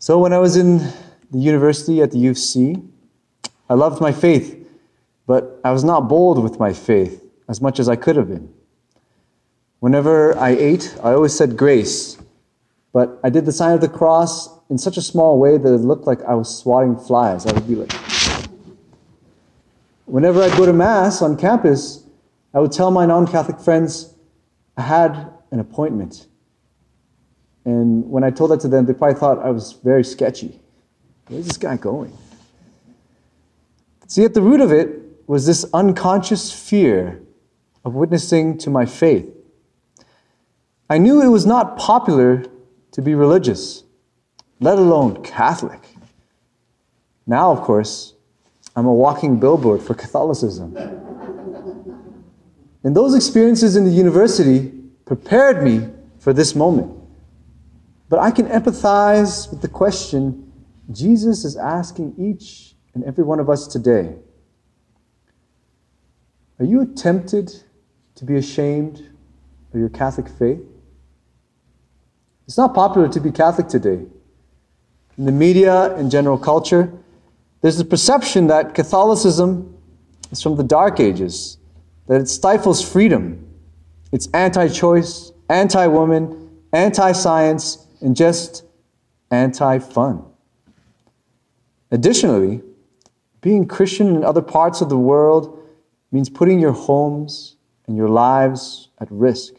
So when I was in the university at the U of C, I loved my faith, but I was not bold with my faith as much as I could have been. Whenever I ate, I always said grace, but I did the sign of the cross in such a small way that it looked like I was swatting flies. I would be like, whenever I'd go to Mass on campus, I would tell my non Catholic friends I had an appointment. And when I told that to them, they probably thought I was very sketchy. Where's this guy going? See, at the root of it was this unconscious fear of witnessing to my faith. I knew it was not popular to be religious, let alone Catholic. Now, of course, I'm a walking billboard for Catholicism. and those experiences in the university prepared me for this moment. But I can empathize with the question Jesus is asking each and every one of us today. Are you tempted to be ashamed of your Catholic faith? It's not popular to be Catholic today. In the media and general culture, there's a perception that Catholicism is from the Dark Ages, that it stifles freedom, it's anti choice, anti woman, anti science, and just anti fun. Additionally, being Christian in other parts of the world means putting your homes and your lives at risk.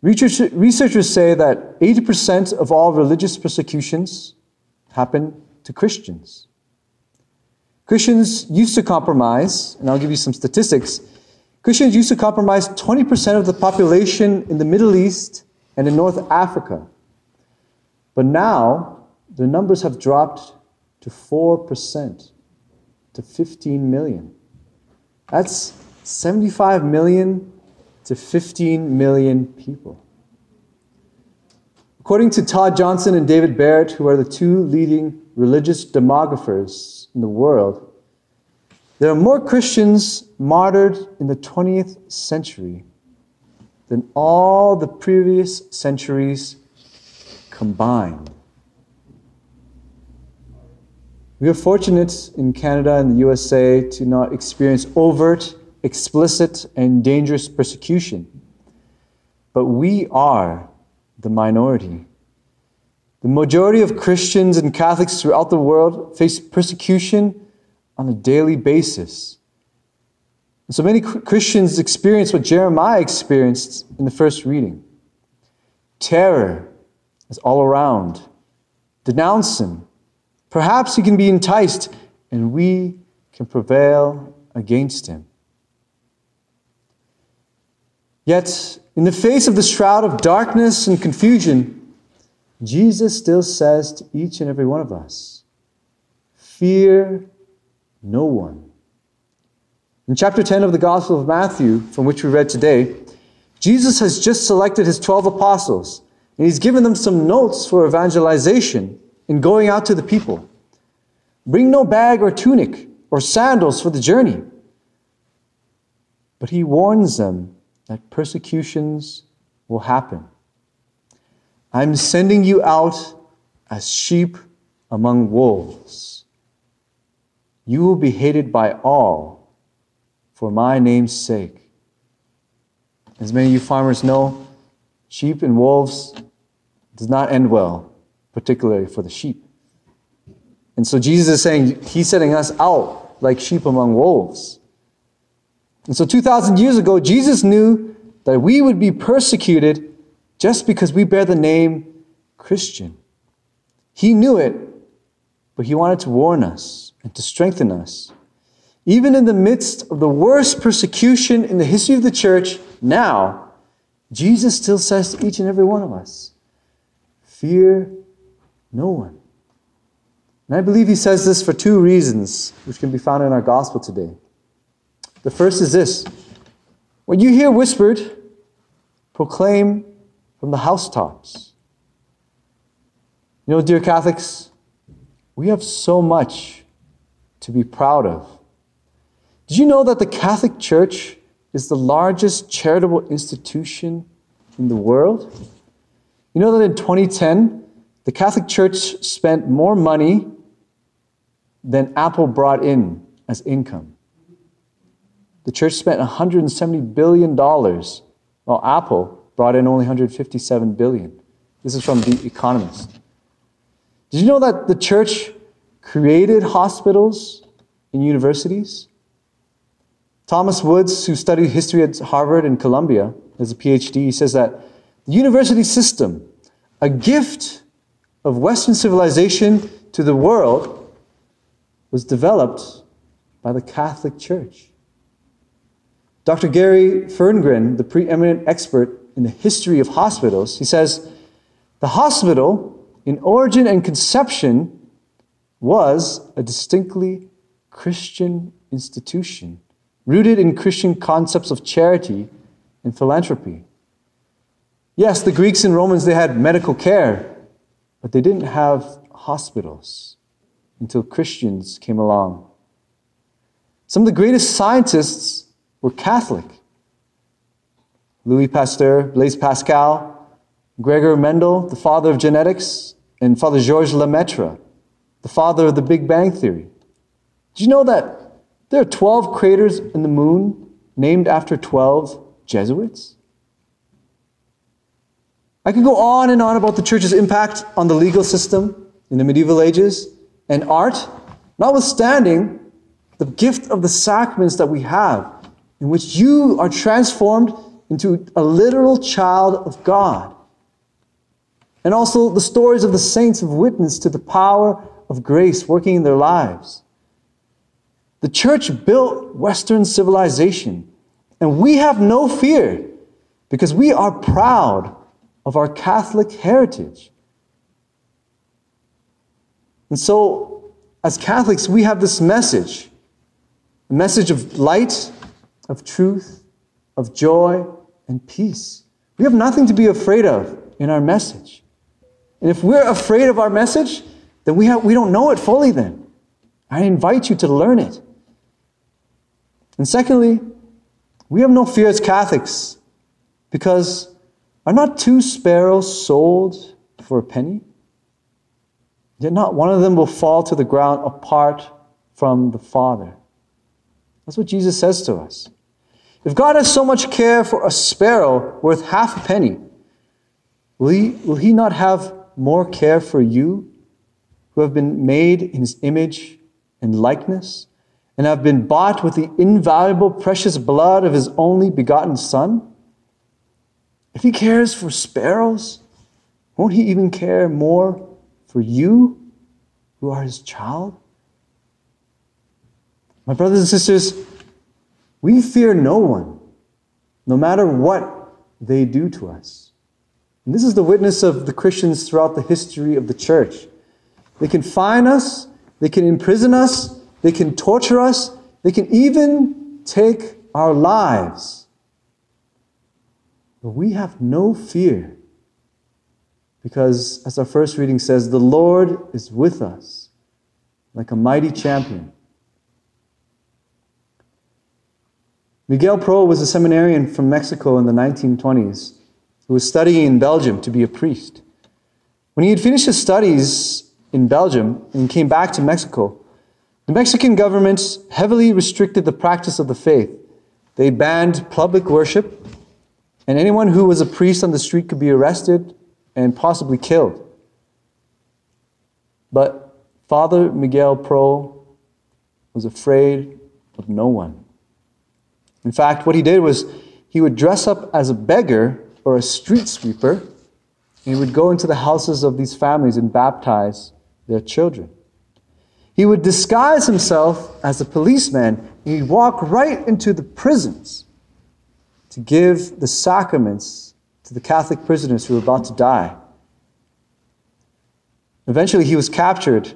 Researchers say that 80% of all religious persecutions happen to Christians. Christians used to compromise, and I'll give you some statistics. Christians used to compromise 20% of the population in the Middle East and in North Africa. But now, the numbers have dropped to 4%, to 15 million. That's 75 million to 15 million people. According to Todd Johnson and David Barrett, who are the two leading religious demographers in the world, there are more Christians martyred in the 20th century than all the previous centuries combined. We are fortunate in Canada and the USA to not experience overt explicit and dangerous persecution. But we are the minority. The majority of Christians and Catholics throughout the world face persecution on a daily basis. And so many Christians experience what Jeremiah experienced in the first reading terror is all around. Denounce him. Perhaps he can be enticed, and we can prevail against him. Yet, in the face of the shroud of darkness and confusion, Jesus still says to each and every one of us, Fear no one. In chapter 10 of the Gospel of Matthew, from which we read today, Jesus has just selected his 12 apostles, and he's given them some notes for evangelization and going out to the people. Bring no bag or tunic or sandals for the journey. But he warns them that persecutions will happen. I'm sending you out as sheep among wolves. You will be hated by all for my name's sake. As many of you farmers know, sheep and wolves does not end well, particularly for the sheep. And so Jesus is saying, He's setting us out like sheep among wolves. And so 2,000 years ago, Jesus knew that we would be persecuted just because we bear the name Christian. He knew it, but he wanted to warn us and to strengthen us. Even in the midst of the worst persecution in the history of the church, now, Jesus still says to each and every one of us, Fear no one. And I believe he says this for two reasons, which can be found in our gospel today. The first is this when you hear whispered, proclaim from the housetops. You know, dear Catholics, we have so much to be proud of. Did you know that the Catholic Church is the largest charitable institution in the world? You know that in 2010, the Catholic Church spent more money than Apple brought in as income. The church spent $170 billion, while Apple brought in only 157 billion. This is from The Economist. Did you know that the church created hospitals and universities? Thomas Woods, who studied history at Harvard and Columbia as a PhD, says that the university system, a gift of Western civilization to the world, was developed by the Catholic Church. Dr. Gary Ferngren, the preeminent expert in the history of hospitals, he says, the hospital, in origin and conception, was a distinctly Christian institution, rooted in Christian concepts of charity and philanthropy. Yes, the Greeks and Romans, they had medical care, but they didn't have hospitals until Christians came along. Some of the greatest scientists were Catholic. Louis Pasteur, Blaise Pascal, Gregor Mendel, the father of genetics, and Father Georges Lemaitre, the father of the Big Bang Theory. Did you know that there are 12 craters in the moon named after 12 Jesuits? I could go on and on about the church's impact on the legal system in the medieval ages and art, notwithstanding the gift of the sacraments that we have, in which you are transformed into a literal child of God. And also, the stories of the saints have witnessed to the power of grace working in their lives. The church built Western civilization, and we have no fear because we are proud of our Catholic heritage. And so, as Catholics, we have this message a message of light, of truth, of joy, and peace. We have nothing to be afraid of in our message. And if we're afraid of our message, then we, have, we don't know it fully then. I invite you to learn it. And secondly, we have no fear as Catholics because are not two sparrows sold for a penny? Yet not one of them will fall to the ground apart from the Father. That's what Jesus says to us. If God has so much care for a sparrow worth half a penny, will he, will he not have more care for you who have been made in his image and likeness and have been bought with the invaluable precious blood of his only begotten Son? If he cares for sparrows, won't he even care more for you who are his child? My brothers and sisters, we fear no one, no matter what they do to us. And this is the witness of the Christians throughout the history of the church. They can fine us, they can imprison us, they can torture us, they can even take our lives. But we have no fear because, as our first reading says, the Lord is with us like a mighty champion. Miguel Pro was a seminarian from Mexico in the 1920s who was studying in Belgium to be a priest. When he had finished his studies in Belgium and came back to Mexico, the Mexican government heavily restricted the practice of the faith. They banned public worship, and anyone who was a priest on the street could be arrested and possibly killed. But Father Miguel Pro was afraid of no one. In fact, what he did was he would dress up as a beggar or a street sweeper, and he would go into the houses of these families and baptize their children. He would disguise himself as a policeman, and he'd walk right into the prisons to give the sacraments to the Catholic prisoners who were about to die. Eventually, he was captured,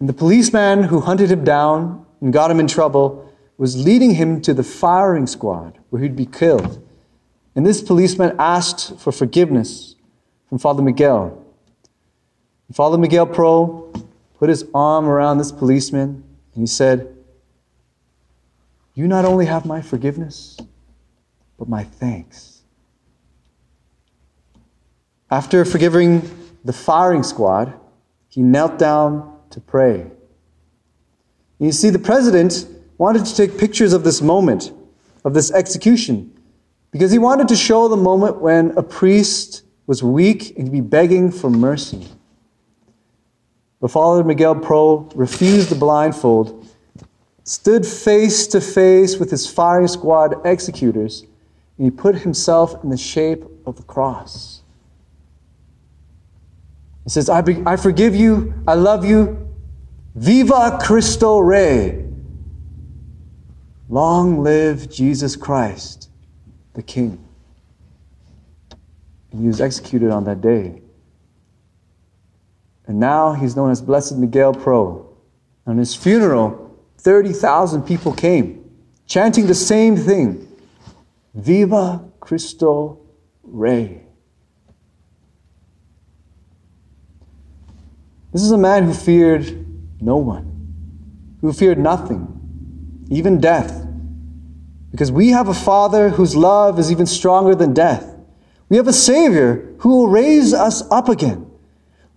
and the policeman who hunted him down and got him in trouble was leading him to the firing squad where he'd be killed. And this policeman asked for forgiveness from Father Miguel. Father Miguel Pro put his arm around this policeman and he said, You not only have my forgiveness, but my thanks. After forgiving the firing squad, he knelt down to pray. You see, the president wanted to take pictures of this moment, of this execution, because he wanted to show the moment when a priest was weak and to be begging for mercy. But Father Miguel Pro refused the blindfold, stood face to face with his firing squad executors, and he put himself in the shape of the cross. He says, I, be, I forgive you, I love you. Viva Cristo Rey. Long live Jesus Christ, the King. And he was executed on that day. And now he's known as Blessed Miguel Pro. On his funeral, 30,000 people came, chanting the same thing Viva Cristo Rey. This is a man who feared no one, who feared nothing, even death. Because we have a Father whose love is even stronger than death. We have a Savior who will raise us up again.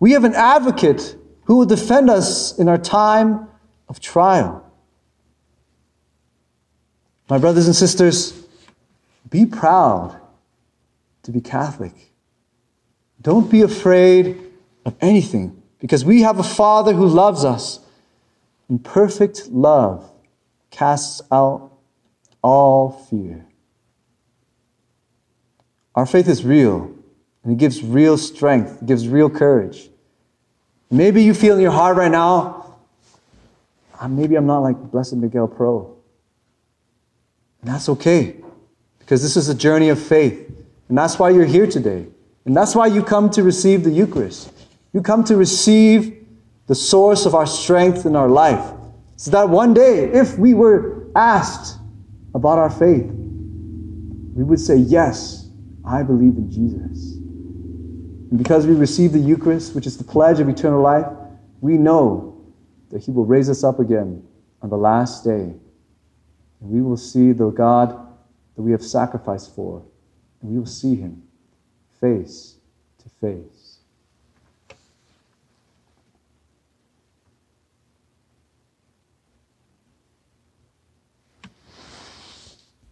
We have an advocate who will defend us in our time of trial. My brothers and sisters, be proud to be Catholic. Don't be afraid of anything because we have a Father who loves us. And perfect love casts out all fear. Our faith is real, and it gives real strength, it gives real courage. Maybe you feel in your heart right now, ah, maybe I'm not like Blessed Miguel Pro. And that's okay, because this is a journey of faith. And that's why you're here today. And that's why you come to receive the Eucharist. You come to receive the source of our strength in our life. So that one day, if we were asked about our faith, we would say, Yes, I believe in Jesus. And because we receive the Eucharist, which is the pledge of eternal life, we know that He will raise us up again on the last day. And we will see the God that we have sacrificed for, and we will see Him face to face.